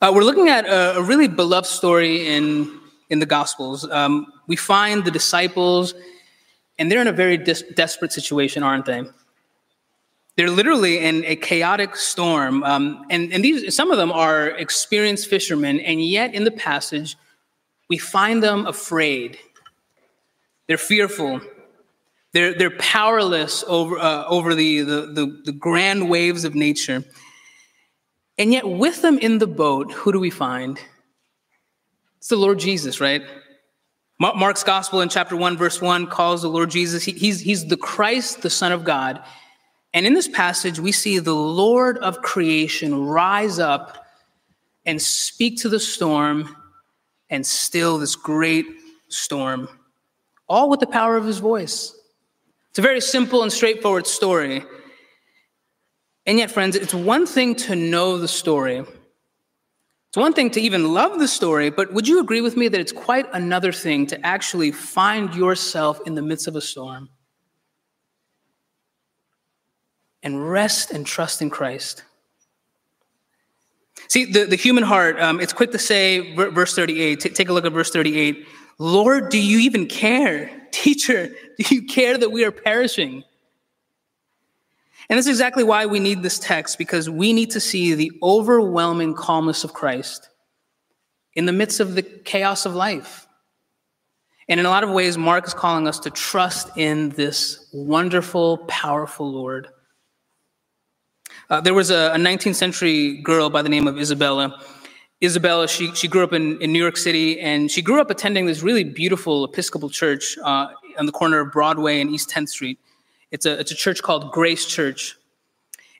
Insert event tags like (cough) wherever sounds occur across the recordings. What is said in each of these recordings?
Uh, we're looking at a, a, really beloved story in, in the Gospels. Um, we find the disciples, and they're in a very dis- desperate situation, aren't they? They're literally in a chaotic storm, um, and, and these some of them are experienced fishermen, and yet in the passage, we find them afraid. They're fearful. They're, they're powerless over, uh, over the, the, the, the grand waves of nature. And yet, with them in the boat, who do we find? It's the Lord Jesus, right? Mark's gospel in chapter 1, verse 1 calls the Lord Jesus, he, he's, he's the Christ, the Son of God. And in this passage, we see the Lord of creation rise up and speak to the storm and still this great storm, all with the power of his voice. It's a very simple and straightforward story. And yet, friends, it's one thing to know the story. It's one thing to even love the story, but would you agree with me that it's quite another thing to actually find yourself in the midst of a storm and rest and trust in Christ? See, the, the human heart, um, it's quick to say, verse 38, t- take a look at verse 38. Lord, do you even care? (laughs) Teacher, do you care that we are perishing? And that's exactly why we need this text, because we need to see the overwhelming calmness of Christ in the midst of the chaos of life. And in a lot of ways, Mark is calling us to trust in this wonderful, powerful Lord. Uh, there was a, a, 19th century girl by the name of Isabella. Isabella, she, she grew up in, in New York City, and she grew up attending this really beautiful Episcopal church uh, on the corner of Broadway and East 10th Street. It's a, it's a church called Grace Church.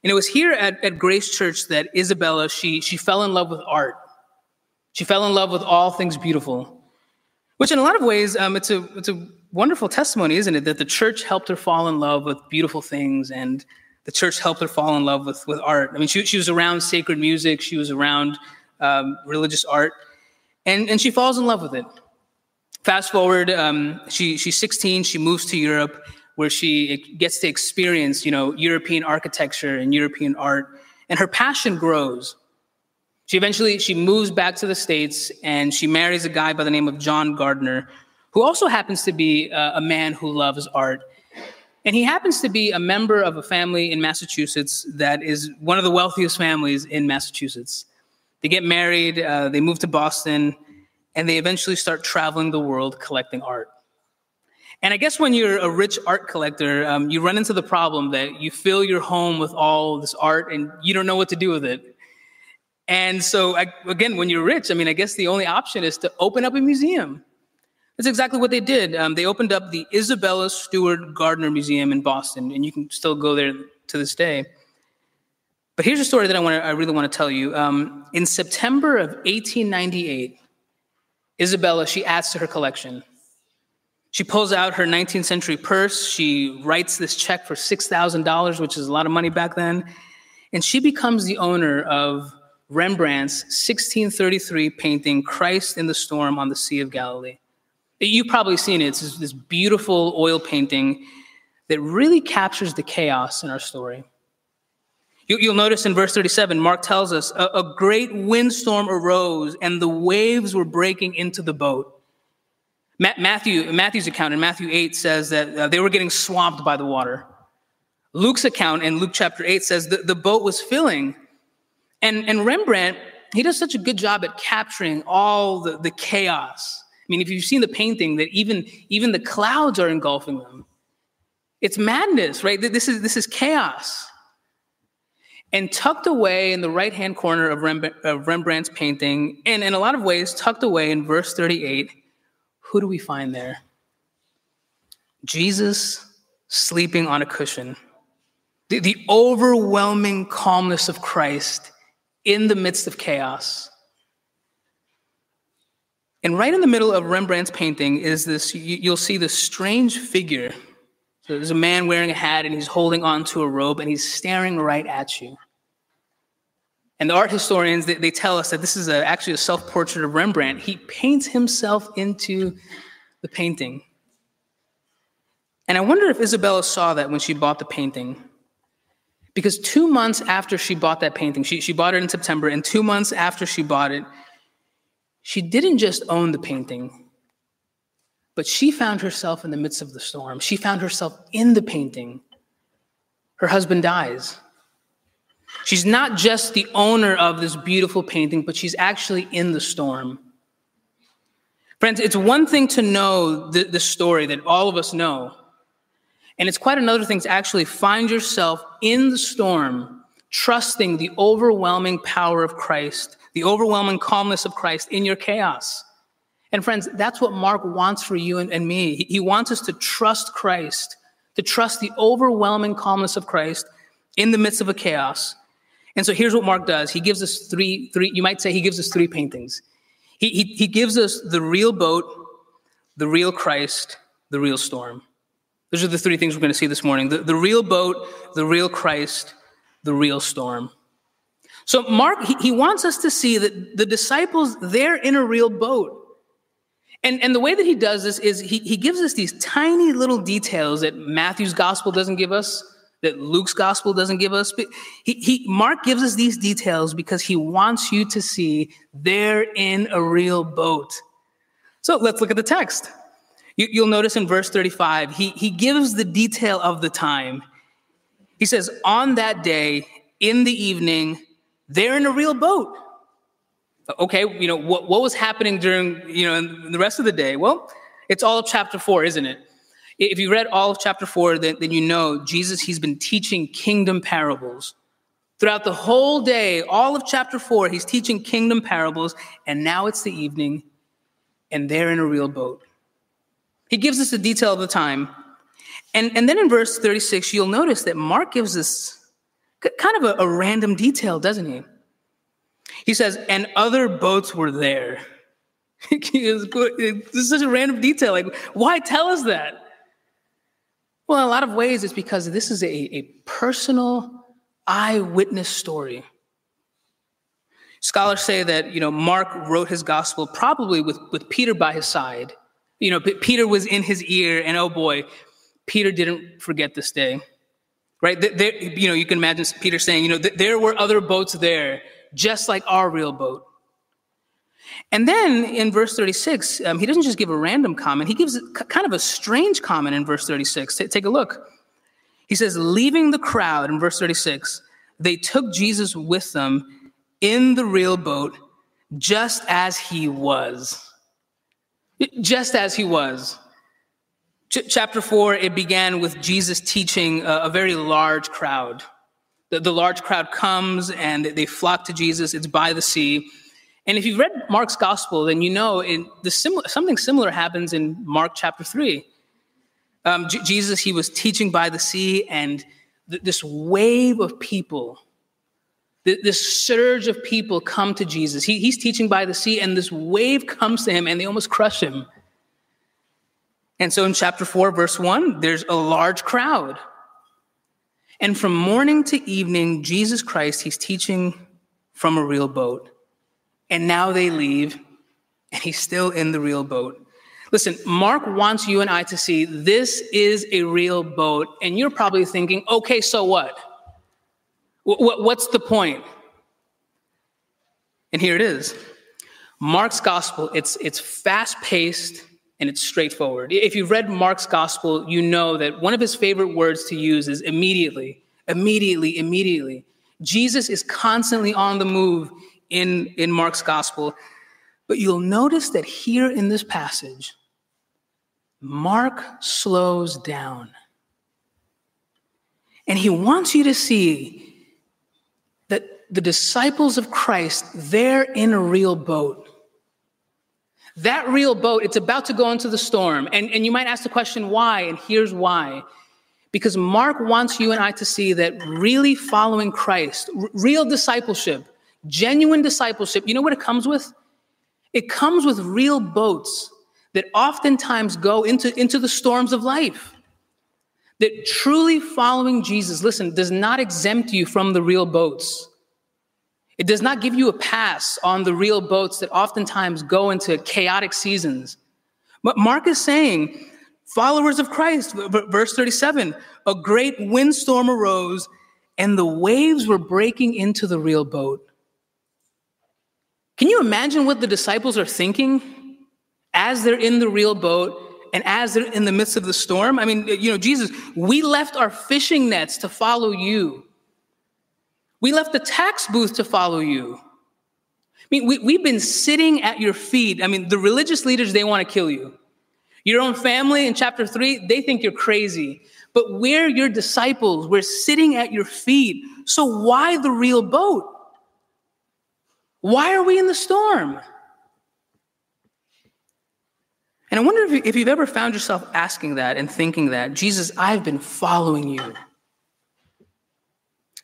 And it was here at, at Grace Church that Isabella, she, she fell in love with art. She fell in love with all things beautiful, which in a lot of ways, um, it's, a, it's a wonderful testimony, isn't it? That the church helped her fall in love with beautiful things and the church helped her fall in love with, with art. I mean, she, she was around sacred music, she was around um, religious art, and, and she falls in love with it. Fast forward, um, she, she's 16, she moves to Europe, where she gets to experience, you know, European architecture and European art, and her passion grows. She eventually she moves back to the states and she marries a guy by the name of John Gardner, who also happens to be a, a man who loves art. And he happens to be a member of a family in Massachusetts that is one of the wealthiest families in Massachusetts. They get married, uh, they move to Boston, and they eventually start traveling the world collecting art. And I guess when you're a rich art collector, um, you run into the problem that you fill your home with all this art and you don't know what to do with it. And so, I, again, when you're rich, I mean, I guess the only option is to open up a museum. That's exactly what they did. Um, they opened up the Isabella Stewart Gardner Museum in Boston, and you can still go there to this day. But here's a story that I, want I really want to tell you. Um, in September of 1898, Isabella, she adds to her collection. She pulls out her 19th century purse. She writes this check for $6,000, which is a lot of money back then. And she becomes the owner of Rembrandt's 1633 painting, Christ in the Storm on the Sea of Galilee. You've probably seen it. It's this beautiful oil painting that really captures the chaos in our story. You'll notice in verse 37, Mark tells us a, great windstorm arose and the waves were breaking into the boat. Matthew, Matthew's account in Matthew 8 says that uh, they were getting swamped by the water. Luke's account in Luke chapter 8 says that the boat was filling. And, and Rembrandt, he does such a good job at capturing all the, the chaos. I mean, if you've seen the painting, that even, even the clouds are engulfing them. It's madness, right? This is, this is chaos. And tucked away in the right hand corner of, of Rembrandt's painting, and in a lot of ways, tucked away in verse 38, who do we find there? Jesus sleeping on a cushion. The, the overwhelming calmness of Christ in the midst of chaos. And right in the middle of Rembrandt's painting is this, you'll see this strange figure. So there's a man wearing a hat and he's holding onto a robe and he's staring right at you. And the art historians, they, they tell us that this is a, actually a self portrait of Rembrandt. He paints himself into the painting. And I wonder if Isabella saw that when she bought the painting. Because two months after she bought that painting, she, she bought it in September, and two months after she bought it, she didn't just own the painting, but she found herself in the midst of the storm. She found herself in the painting. Her husband dies. She's not just the owner of this beautiful painting, but she's actually in the storm. Friends, it's one thing to know the, the story that all of us know, and it's quite another thing to actually find yourself in the storm, trusting the overwhelming power of Christ, the overwhelming calmness of Christ in your chaos. And friends, that's what Mark wants for you and, and me. He wants us to trust Christ, to trust the overwhelming calmness of Christ in the midst of a chaos. And so here's what Mark does. He gives us three, three, you might say he gives us three paintings. He, he, he gives us the real boat, the real Christ, the real storm. Those are the three things we're going to see this morning the, the real boat, the real Christ, the real storm. So, Mark, he, he wants us to see that the disciples, they're in a real boat. And, and the way that he does this is he, he gives us these tiny little details that Matthew's gospel doesn't give us, that Luke's gospel doesn't give us. He, he, Mark gives us these details because he wants you to see they're in a real boat. So let's look at the text. You, you'll notice in verse 35, he, he gives the detail of the time. He says, On that day, in the evening, they're in a real boat okay, you know, what, what was happening during, you know, the rest of the day? Well, it's all chapter four, isn't it? If you read all of chapter four, then, then you know Jesus, he's been teaching kingdom parables. Throughout the whole day, all of chapter four, he's teaching kingdom parables, and now it's the evening, and they're in a real boat. He gives us the detail of the time. And, and then in verse 36, you'll notice that Mark gives us kind of a, a random detail, doesn't he? He says, and other boats were there. (laughs) this is such a random detail. Like, why tell us that? Well, in a lot of ways, it's because this is a, a personal eyewitness story. Scholars say that, you know, Mark wrote his gospel probably with, with Peter by his side. You know, Peter was in his ear, and oh boy, Peter didn't forget this day. Right? There, you know, you can imagine Peter saying, you know, there were other boats there just like our real boat. And then in verse 36, um, he doesn't just give a random comment, he gives kind of a strange comment in verse 36. T- take a look. He says, Leaving the crowd in verse 36, they took Jesus with them in the real boat, just as he was. Just as he was. Ch- chapter 4, it began with Jesus teaching a, a very large crowd. The, the large crowd comes and they flock to Jesus. It's by the sea. And if you've read Mark's gospel, then you know the similar, something similar happens in Mark chapter 3. Um, J- Jesus, he was teaching by the sea, and th- this wave of people, th- this surge of people come to Jesus. He, he's teaching by the sea, and this wave comes to him, and they almost crush him. And so in chapter 4, verse 1, there's a large crowd. And from morning to evening, Jesus Christ, he's teaching from a real boat. And now they leave, and he's still in the real boat. Listen, Mark wants you and I to see this is a real boat. And you're probably thinking, okay, so what? What's the point? And here it is. Mark's gospel, it's, it's fast paced, and it's straightforward. If you've read Mark's gospel, you know that one of his favorite words to use is immediately, immediately, immediately. Jesus is constantly on the move in, in Mark's gospel. But you'll notice that here in this passage, Mark slows down. And he wants you to see that the disciples of Christ, they're in a real boat. That real boat, it's about to go into the storm. And, and you might ask the question, why? And here's why. Because Mark wants you and I to see that really following Christ, r- real discipleship, genuine discipleship, you know what it comes with? It comes with real boats that oftentimes go into, into the storms of life. That truly following Jesus, listen, does not exempt you from the real boats. It does not give you a pass on the real boats that oftentimes go into chaotic seasons. But Mark is saying, followers of Christ, verse 37, a great windstorm arose and the waves were breaking into the real boat. Can you imagine what the disciples are thinking as they're in the real boat and as they're in the midst of the storm? I mean, you know, Jesus, we left our fishing nets to follow you. We left the tax booth to follow you. I mean, we, we've been sitting at your feet. I mean, the religious leaders, they want to kill you. Your own family in chapter three, they think you're crazy. But we're your disciples. We're sitting at your feet. So why the real boat? Why are we in the storm? And I wonder if, you, have ever found yourself asking that and thinking that, Jesus, I've been following you.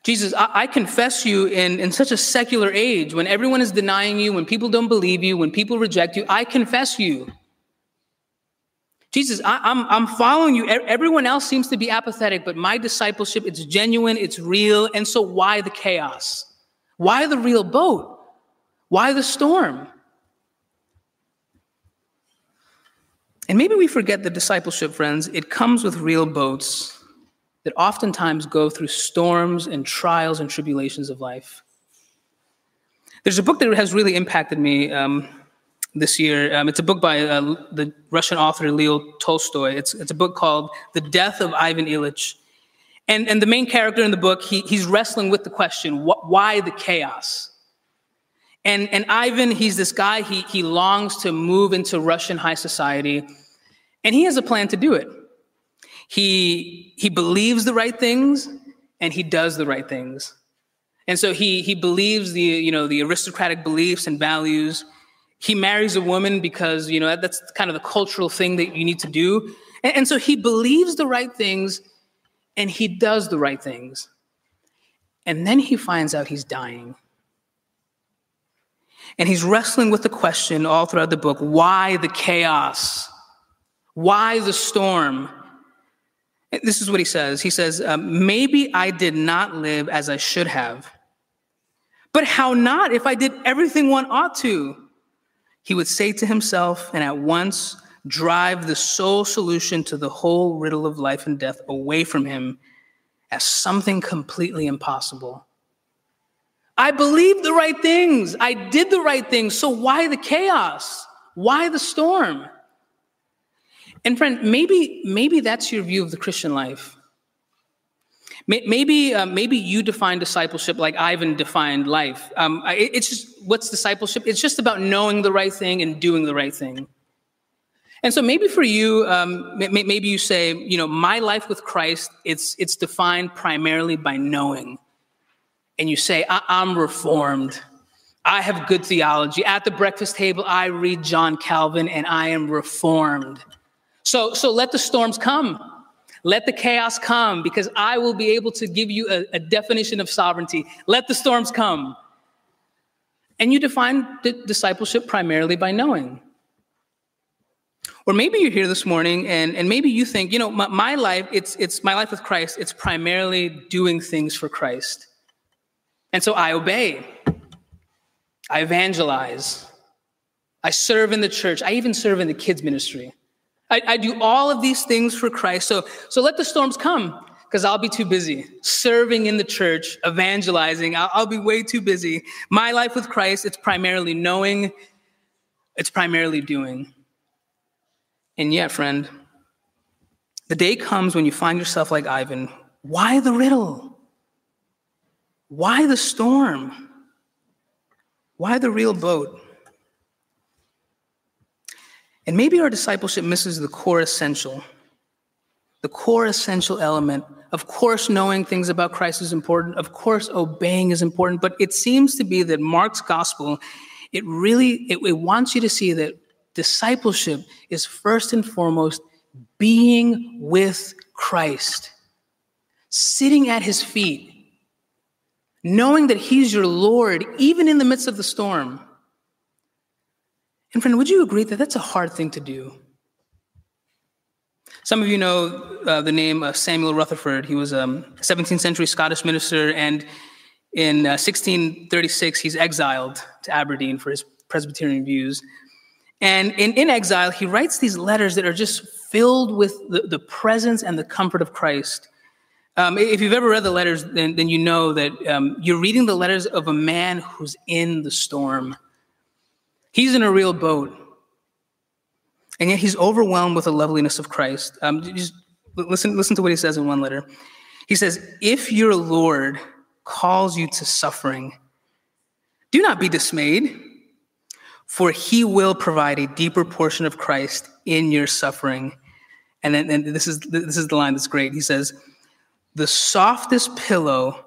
Jesus, I, I, confess you in, in such a secular age when everyone is denying you, when people don't believe you, when people reject you. I confess you. Jesus, I, am I'm, I'm following you. Everyone else seems to be apathetic, but my discipleship, it's genuine, it's real. And so why the chaos? Why the real boat? Why the storm? And maybe we forget the discipleship, friends. It comes with real boats that oftentimes go through storms and trials and tribulations of life. There's a book that has really impacted me. Um, this year. Um, it's a book by uh, the Russian author Leo Tolstoy. It's, it's a book called The Death of Ivan Ilyich. And, and the main character in the book, he, he's wrestling with the question wh- why the chaos? And, and Ivan, he's this guy, he, he longs to move into Russian high society, and he has a plan to do it. He, he believes the right things, and he does the right things. And so he, he believes the, you know, the aristocratic beliefs and values, he marries a woman because, you know, that's kind of the cultural thing that you need to do. And, and so he believes the right things and he does the right things. And then he finds out he's dying. And he's wrestling with the question all throughout the book why the chaos? Why the storm? This is what he says. He says, um, Maybe I did not live as I should have. But how not if I did everything one ought to? He would say to himself and at once drive the sole solution to the whole riddle of life and death away from him as something completely impossible. I believed the right things. I did the right things. So why the chaos? Why the storm? And friend, maybe maybe that's your view of the Christian life. Maybe, uh, maybe you define discipleship like Ivan defined life. Um, it's just what's discipleship? It's just about knowing the right thing and doing the right thing. And so maybe for you, um, maybe you say, you know, my life with Christ, it's it's defined primarily by knowing. And you say, I- I'm reformed. I have good theology. At the breakfast table, I read John Calvin, and I am reformed. So, so let the storms come. Let the chaos come because I will be able to give you a, a definition of sovereignty. Let the storms come. And you define discipleship primarily by knowing. Or maybe you're here this morning and, and maybe you think, you know, my, my, life, it's, it's my life with Christ, it's primarily doing things for Christ. And so I obey, I evangelize, I serve in the church, I even serve in the kids' ministry. I, I do all of these things for Christ. So, so let the storms come because I'll be too busy serving in the church, evangelizing. I'll, I'll be way too busy. My life with Christ, it's primarily knowing, it's primarily doing. And yet, friend, the day comes when you find yourself like Ivan. Why the riddle? Why the storm? Why the real boat? And maybe our discipleship misses the core essential, the core essential element. Of course, knowing things about Christ is important. Of course, obeying is important. But it seems to be that Mark's gospel, it really, it, it wants you to see that discipleship is first and foremost being with Christ, sitting at his feet, knowing that he's your Lord, even in the midst of the storm. And friend, would you agree that that's a hard thing to do? Some of you know uh, the name of Samuel Rutherford. He was um, a 17th century Scottish minister, and in uh, 1636, he's exiled to Aberdeen for his Presbyterian views. And in, in exile, he writes these letters that are just filled with the, the presence and the comfort of Christ. Um, if you've ever read the letters, then, then you know that um, you're reading the letters of a man who's in the storm. He's in a real boat, and yet he's overwhelmed with the loveliness of Christ. Um, just listen, listen to what he says in one letter. He says, If your Lord calls you to suffering, do not be dismayed, for he will provide a deeper portion of Christ in your suffering. And then and this is this is the line that's great. He says, the softest pillow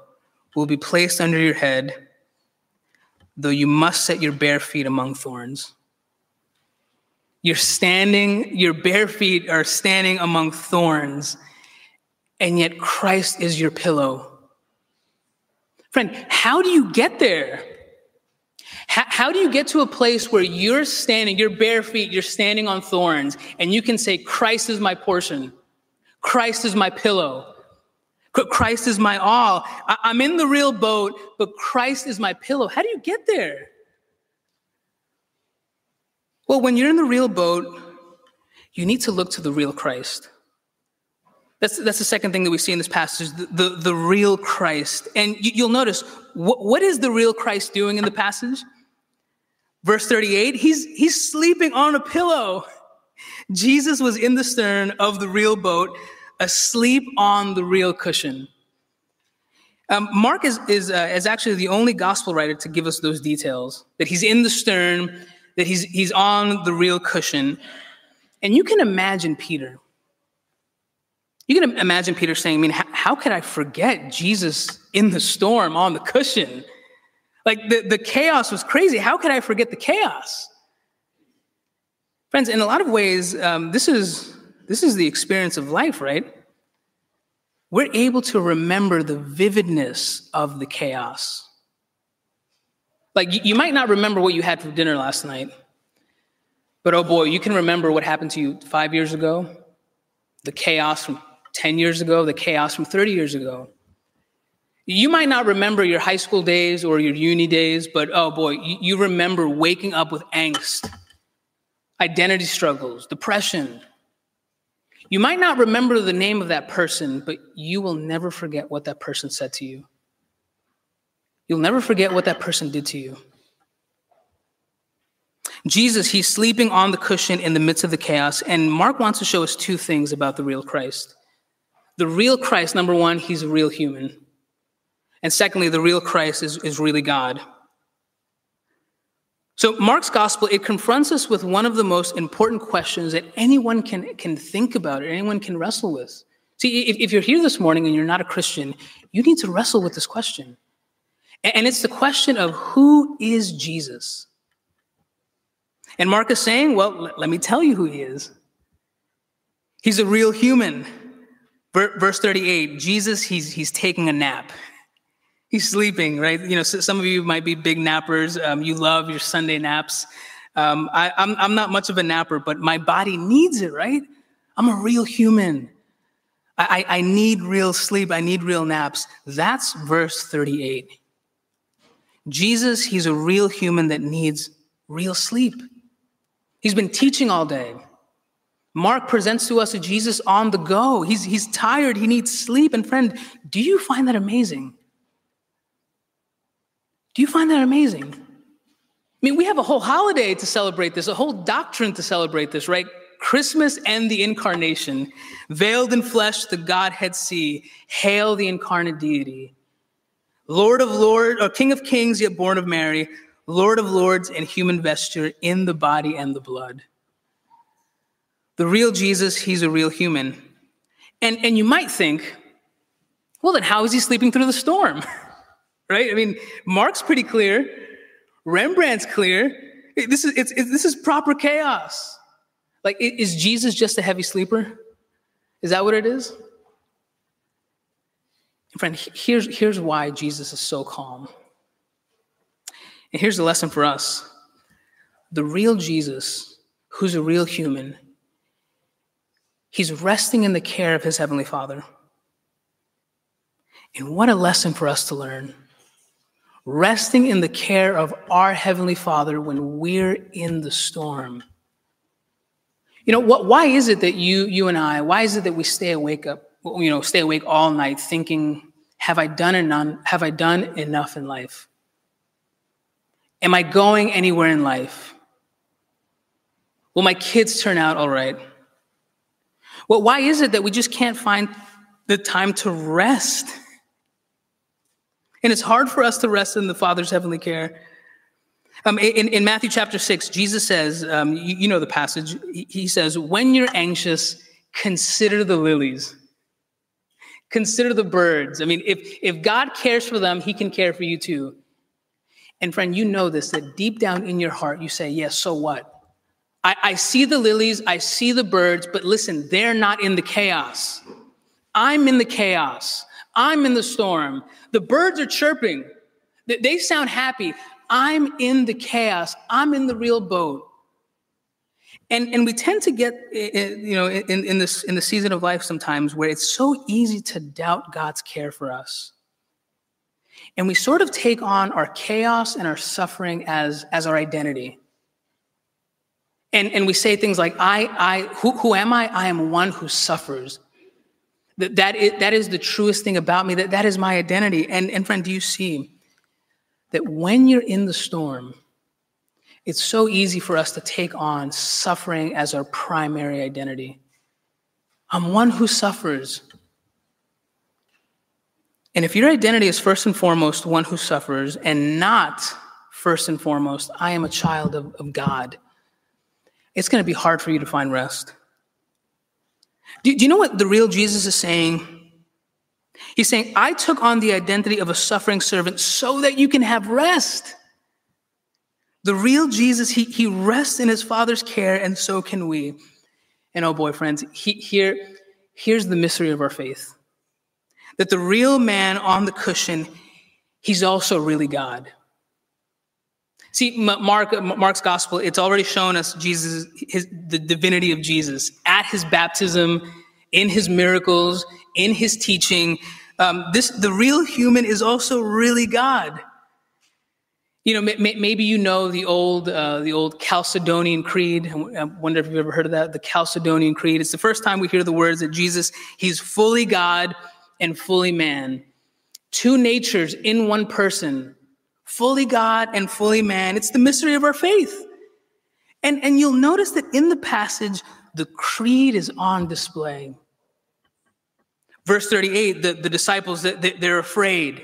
will be placed under your head, though you must set your bare feet among thorns. You're standing, your bare feet are standing among thorns, and yet Christ is your pillow. Friend, how do you get there? How, how, do you get to a place where you're standing, your bare feet, you're standing on thorns, and you can say, Christ is my portion, Christ is my pillow? Christ is my all. I'm in the real boat, but Christ is my pillow. How do you get there? Well, when you're in the real boat, you need to look to the real Christ. That's, that's the second thing that we see in this passage the, the, the real Christ. And you, will notice what, what is the real Christ doing in the passage? Verse 38 he's, he's sleeping on a pillow. (laughs) Jesus was in the stern of the real boat, asleep on the real cushion. Um, Mark is, is, uh, is actually the only gospel writer to give us those details that he's in the stern, that he's, he's on the real cushion. And you can imagine Peter. You can imagine Peter saying, I mean, how, how could I forget Jesus in the storm on the cushion? Like the, the chaos was crazy. How could I forget the chaos? Friends, in a lot of ways, um, this is this is the experience of life, right? We're able to remember the vividness of the chaos. Like, you might not remember what you had for dinner last night, but oh boy, you can remember what happened to you five years ago, the chaos from 10 years ago, the chaos from 30 years ago. You might not remember your high school days or your uni days, but oh boy, you, remember waking up with angst, identity struggles, depression, you might not remember the name of that person, but you will never forget what that person said to you. You'll never forget what that person did to you. Jesus, he's sleeping on the cushion in the midst of the chaos, and Mark wants to show us two things about the real Christ. The real Christ, number one, he's a real human. And secondly, the real Christ is, is really God. So, Mark's gospel, it confronts us with one of the most important questions that anyone can, can think about or anyone can wrestle with. See, if, if you're here this morning and you're not a Christian, you need to wrestle with this question. And it's the question of who is Jesus? And Mark is saying, well, let me tell you who he is. He's a real human. Verse 38 Jesus, he's, he's taking a nap. He's sleeping, right? You know, some of you might be big nappers. Um, you love your Sunday naps. Um, I, I'm, I'm not much of a napper, but my body needs it, right? I'm a real human. I, I, I need real sleep. I need real naps. That's verse 38. Jesus, he's a real human that needs real sleep. He's been teaching all day. Mark presents to us a Jesus on the go. He's, he's tired. He needs sleep. And friend, do you find that amazing? Do you find that amazing? I mean, we have a whole holiday to celebrate this, a whole doctrine to celebrate this, right? Christmas and the incarnation, veiled in flesh, the Godhead see. Hail the incarnate deity. Lord of Lords, or uh, King of Kings, yet born of Mary, Lord of Lords in human vesture, in the body and the blood. The real Jesus, he's a real human. And, and you might think, well, then how is he sleeping through the storm? (laughs) right? I mean, Mark's pretty clear. Rembrandt's clear. This is, it's, this is proper chaos. Like, is Jesus just a heavy sleeper? Is that what it is? Friend, here's, here's why Jesus is so calm. And here's the lesson for us the real Jesus, who's a real human, he's resting in the care of his heavenly Father. And what a lesson for us to learn resting in the care of our Heavenly Father when we're in the storm. You know, what, why is it that you, you and I, why is it that we stay awake up, you know, stay awake all night thinking, have I done enough? Have I done enough in life? Am I going anywhere in life? Will my kids turn out all right? Well, why is it that we just can't find the time to rest? And it's hard for us to rest in the Father's heavenly care. Um, in, in, Matthew chapter 6, Jesus says, um, you, you, know the passage, he says, When you're anxious, consider the lilies. Consider the birds. I mean, if, if God cares for them, he can care for you too. And friend, you know this, that deep down in your heart, you say, Yes, so what? I, I see the lilies, I see the birds, but listen, they're not in the chaos. I'm in the chaos. I'm in the storm. The birds are chirping. They sound happy. I'm in the chaos. I'm in the real boat. And, and we tend to get, you know, in, in, this, in the season of life sometimes where it's so easy to doubt God's care for us. And we sort of take on our chaos and our suffering as, as our identity. And, and we say things like, I, I, who, who am I? I am one who suffers. That, that, is, that is the truest thing about me, that, that is my identity. And, and friend, do you see that when you're in the storm, it's so easy for us to take on suffering as our primary identity. I'm one who suffers. And if your identity is first and foremost one who suffers and not first and foremost, I am a child of, of God, it's going to be hard for you to find rest. Do, do you know what the real Jesus is saying? He's saying, I took on the identity of a suffering servant so that you can have rest. The real Jesus, he, he rests in his Father's care, and so can we. And oh boy, friends, he, here, here's the mystery of our faith that the real man on the cushion, he's also really God. See, Mark, Mark's gospel, it's already shown us Jesus, his, the divinity of Jesus at his baptism, in his miracles, in his teaching. Um, this, the real human is also really God. You know, maybe you know the old, uh, the old Chalcedonian Creed. I wonder if you've ever heard of that. The Chalcedonian Creed. It's the first time we hear the words that Jesus, He's fully God and fully man. Two natures in one person, fully God and fully man. It's the mystery of our faith. And, and you'll notice that in the passage, the creed is on display. Verse 38, the, the disciples, they're afraid.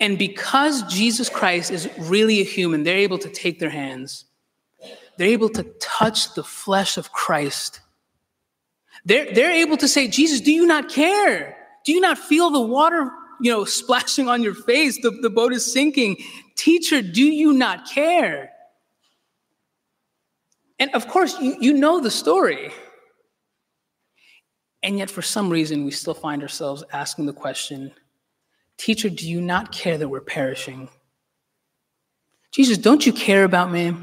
And because Jesus Christ is really a human, they're able to take their hands. They're able to touch the flesh of Christ. They're, they're able to say, Jesus, do you not care? Do you not feel the water, you know, splashing on your face? The, the boat is sinking. Teacher, do you not care? And of course, you, you know the story. And yet, for some reason, we still find ourselves asking the question Teacher, do you not care that we're perishing? Jesus, don't you care about me?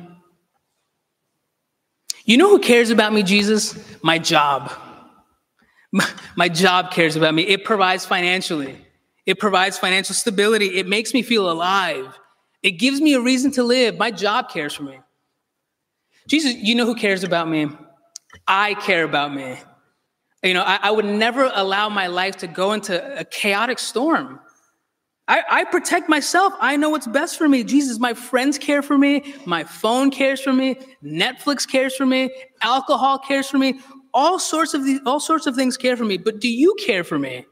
You know who cares about me, Jesus? My job. (laughs) My, my, job cares about me. It provides financially, it provides financial stability. It makes me feel alive. It gives me a reason to live. My job cares for me. Jesus, you know who cares about me? I care about me. You know, I, I would never allow my life to go into a chaotic storm. I, I, protect myself. I know what's best for me. Jesus, my friends care for me. My phone cares for me. Netflix cares for me. Alcohol cares for me. All sorts of these, all sorts of things care for me. But do you care for me?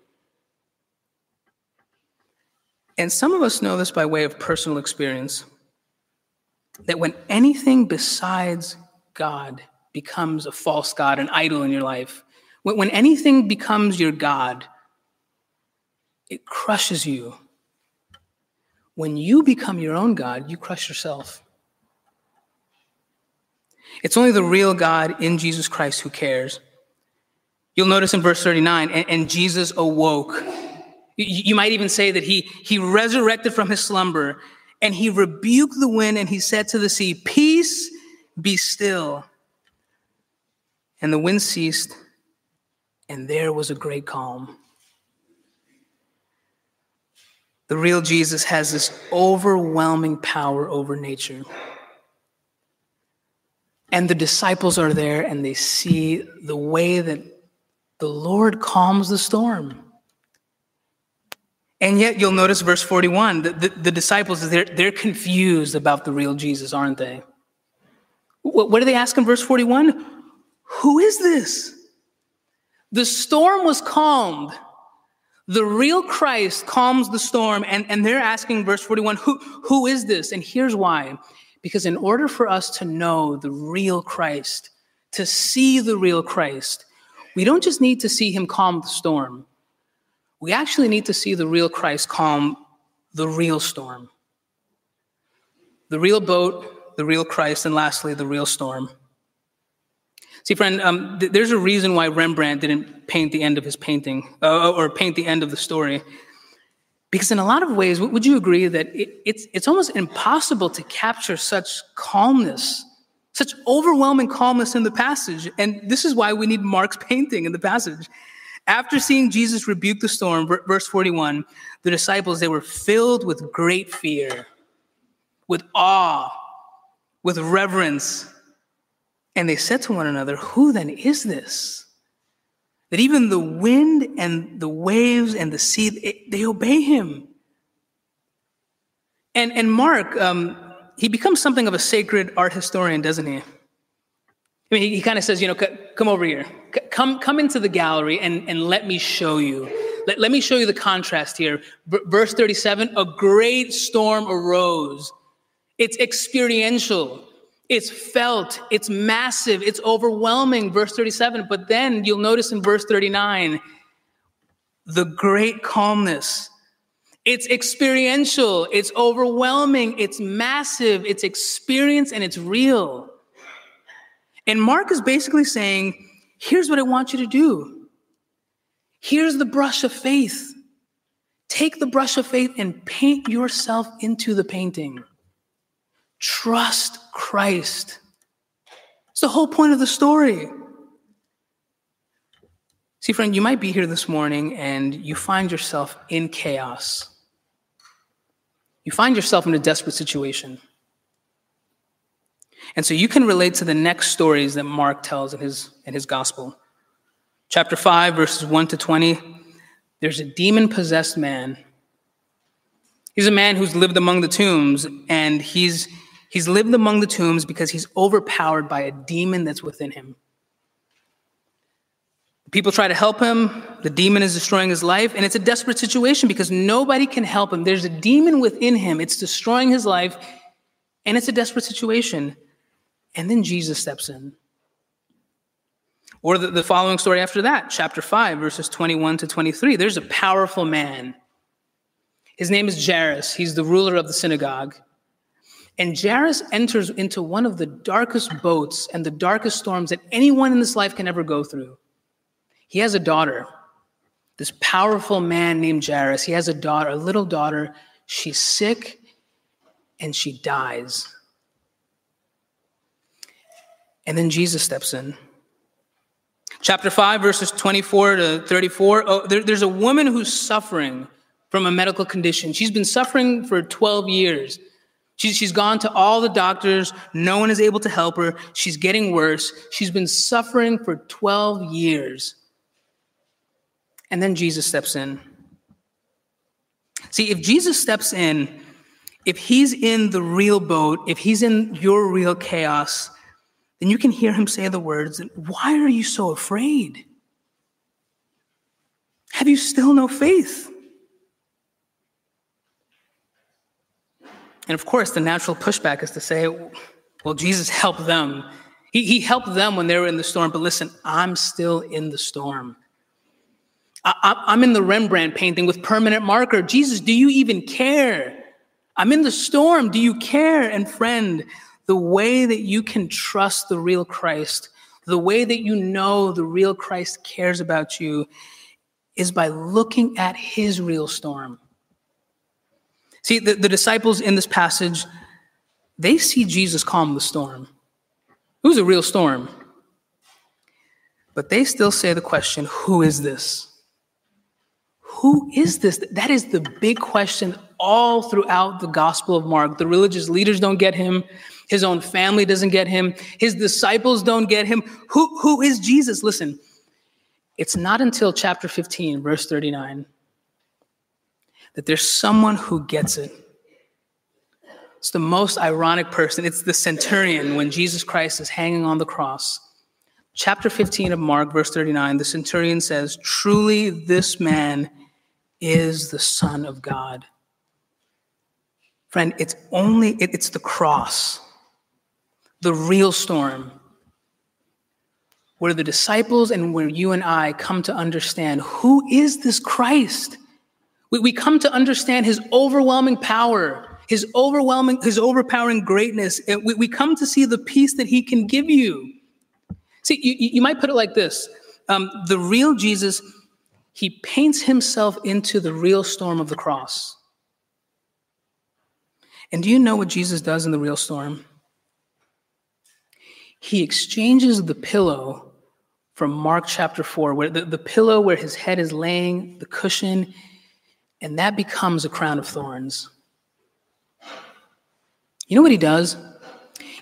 And some of us know this by way of personal experience that when anything besides God becomes a false God, an idol in your life, when, when anything becomes your God, it crushes you when you become your own God, you crush yourself. It's only the real God in Jesus Christ who cares. You'll notice in verse 39, and, and Jesus awoke. You, might even say that he, he resurrected from his slumber and he rebuked the wind and he said to the sea, Peace, be still. And the wind ceased, and there was a great calm. The real Jesus has this overwhelming power over nature. And the disciples are there and they see the way that the Lord calms the storm. And yet, you'll notice verse 41 the, the, the disciples, they're, they're confused about the real Jesus, aren't they? What, what do they ask in verse 41? Who is this? The storm was calmed. The real Christ calms the storm. And, and they're asking, verse 41, who, who is this? And here's why. Because in order for us to know the real Christ, to see the real Christ, we don't just need to see him calm the storm. We actually need to see the real Christ calm the real storm. The real boat, the real Christ, and lastly, the real storm. See, friend, um, th- there's a reason why Rembrandt didn't paint the end of his painting uh, or paint the end of the story. Because in a lot of ways, would you agree that it, it's, it's almost impossible to capture such calmness, such overwhelming calmness in the passage? And this is why we need Mark's painting in the passage. After seeing Jesus rebuke the storm, verse 41, the disciples, they were filled with great fear, with awe, with reverence. And they said to one another, Who then is this? That even the wind and the waves and the sea, they obey him. And, and Mark, um, he becomes something of a sacred art historian, doesn't he? I mean, he, he kind of says, you know, come over here. come, come into the gallery and, and let me show you. Let, let me show you the contrast here. V- verse 37 a great storm arose. It's experiential. It's felt, it's massive, it's overwhelming, verse 37. But then you'll notice in verse 39 the great calmness. It's experiential, it's overwhelming, it's massive, it's experience, and it's real. And Mark is basically saying, here's what I want you to do. Here's the brush of faith. Take the brush of faith and paint yourself into the painting. Trust Christ. It's the whole point of the story. See, friend, you might be here this morning and you find yourself in chaos. You find yourself in a desperate situation. And so you can relate to the next stories that Mark tells in his, in his gospel. Chapter 5, verses 1 to 20, there's a demon possessed man. He's a man who's lived among the tombs, and he's He's lived among the tombs because he's overpowered by a demon that's within him. People try to help him. The demon is destroying his life, and it's a desperate situation because nobody can help him. There's a demon within him, it's destroying his life, and it's a desperate situation. And then Jesus steps in. Or the, the following story after that, chapter 5, verses 21 to 23. There's a powerful man. His name is Jairus. He's the ruler of the synagogue. And Jairus enters into one of the darkest boats and the darkest storms that anyone in this life can ever go through. He has a daughter, this powerful man named Jairus. He has a daughter, a little daughter. She's sick and she dies. And then Jesus steps in. Chapter 5, verses 24 to 34. Oh, there, there's a woman who's suffering from a medical condition. She's been suffering for 12 years. She's, she's gone to all the doctors. No one is able to help her. She's getting worse. She's been suffering for 12 years. And then Jesus steps in. See, if Jesus steps in, if he's in the real boat, if he's in your real chaos, then you can hear him say the words, Why are you so afraid? Have you still no faith? And of course, the natural pushback is to say, well, Jesus helped them. He, he helped them when they were in the storm, but listen, I'm still in the storm. I, I'm in the Rembrandt painting with permanent marker. Jesus, do you even care? I'm in the storm. Do you care? And friend, the way that you can trust the real Christ, the way that you know the real Christ cares about you, is by looking at his real storm. See, the, the disciples in this passage, they see Jesus calm the storm. It was a real storm. But they still say the question who is this? Who is this? That is the big question all throughout the Gospel of Mark. The religious leaders don't get him. His own family doesn't get him. His disciples don't get him. Who, who is Jesus? Listen, It's not until chapter 15, verse 39, that there's someone who gets it. It's the most ironic person. It's the centurion when Jesus Christ is hanging on the cross. Chapter 15 of Mark, verse 39, the centurion says, Truly, this man is the Son of God. Friend, it's only, it, it's the cross, the real storm, where the disciples and where you and I come to understand who is this Christ? We, we come to understand his overwhelming power, his overwhelming, his overpowering greatness. We, we come to see the peace that he can give you. See, you, you might put it like this um, the real Jesus, he paints himself into the real storm of the cross. And do you know what Jesus does in the real storm? He exchanges the pillow from Mark chapter 4, where the, the pillow where his head is laying, the cushion, and that becomes a crown of thorns. You know what he does?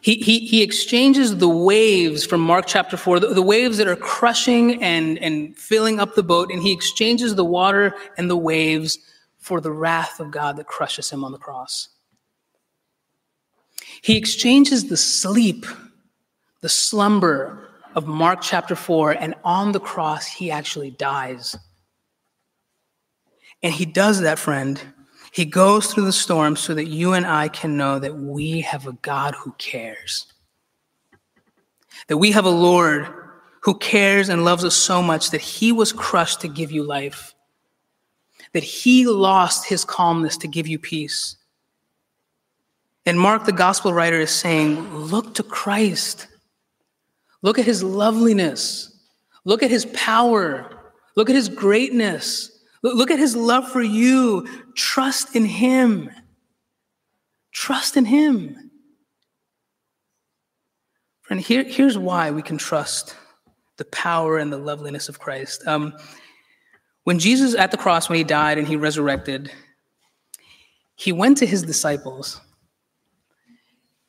He, he, he exchanges the waves from Mark chapter 4, the, the waves that are crushing and, and filling up the boat, and he exchanges the water and the waves for the wrath of God that crushes him on the cross. He exchanges the sleep, the slumber of Mark chapter 4, and on the cross, he actually dies. And he does that, friend. He goes through the storm so that you and I can know that we have a God who cares. That we have a Lord who cares and loves us so much that he was crushed to give you life. That he lost his calmness to give you peace. And Mark, the gospel writer, is saying, Look to Christ. Look at his loveliness. Look at his power. Look at his greatness. Look at his love for you. Trust in him. Trust in him. Friend, here, here's why we can trust the power and the loveliness of Christ. Um, when Jesus at the cross, when he died and he resurrected, he went to his disciples.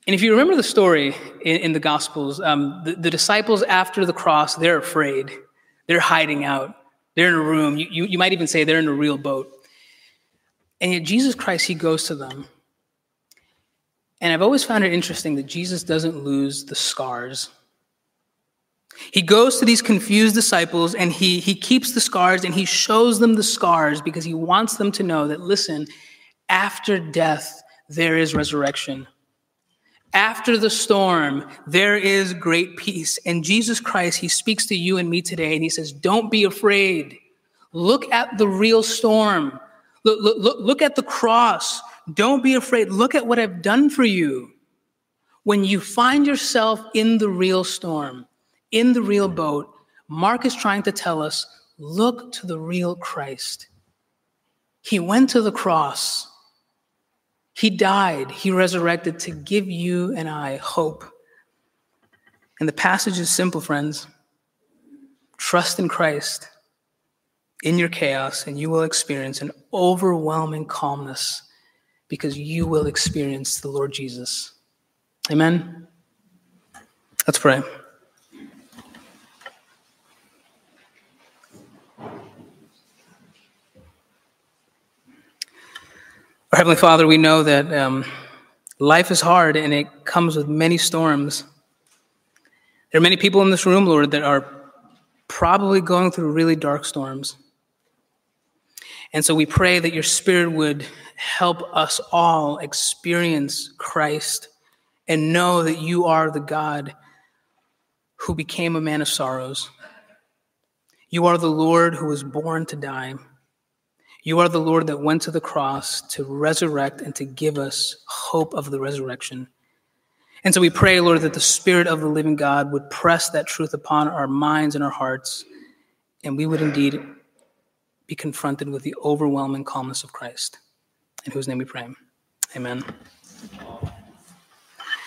And if you remember the story in, in the Gospels, um, the, the disciples after the cross, they're afraid. They're hiding out. They're in a room. You, you, you might even say they're in a real boat. And yet, Jesus Christ, he goes to them. And I've always found it interesting that Jesus doesn't lose the scars. He goes to these confused disciples and he, he keeps the scars and he shows them the scars because he wants them to know that, listen, after death, there is resurrection. After the storm, there is great peace. And Jesus Christ, he speaks to you and me today, and he says, Don't be afraid. Look at the real storm. Look, look, look at the cross. Don't be afraid. Look at what I've done for you. When you find yourself in the real storm, in the real boat, Mark is trying to tell us look to the real Christ. He went to the cross. He died, he resurrected to give you and I hope. And the passage is simple, friends. Trust in Christ in your chaos, and you will experience an overwhelming calmness because you will experience the Lord Jesus. Amen. Let's pray. Our Heavenly Father, we know that um, life is hard and it comes with many storms. There are many people in this room, Lord, that are probably going through really dark storms. And so we pray that your Spirit would help us all experience Christ and know that you are the God who became a man of sorrows. You are the Lord who was born to die. You are the Lord that went to the cross to resurrect and to give us hope of the resurrection. And so we pray, Lord, that the Spirit of the living God would press that truth upon our minds and our hearts, and we would indeed be confronted with the overwhelming calmness of Christ. In whose name we pray. Amen.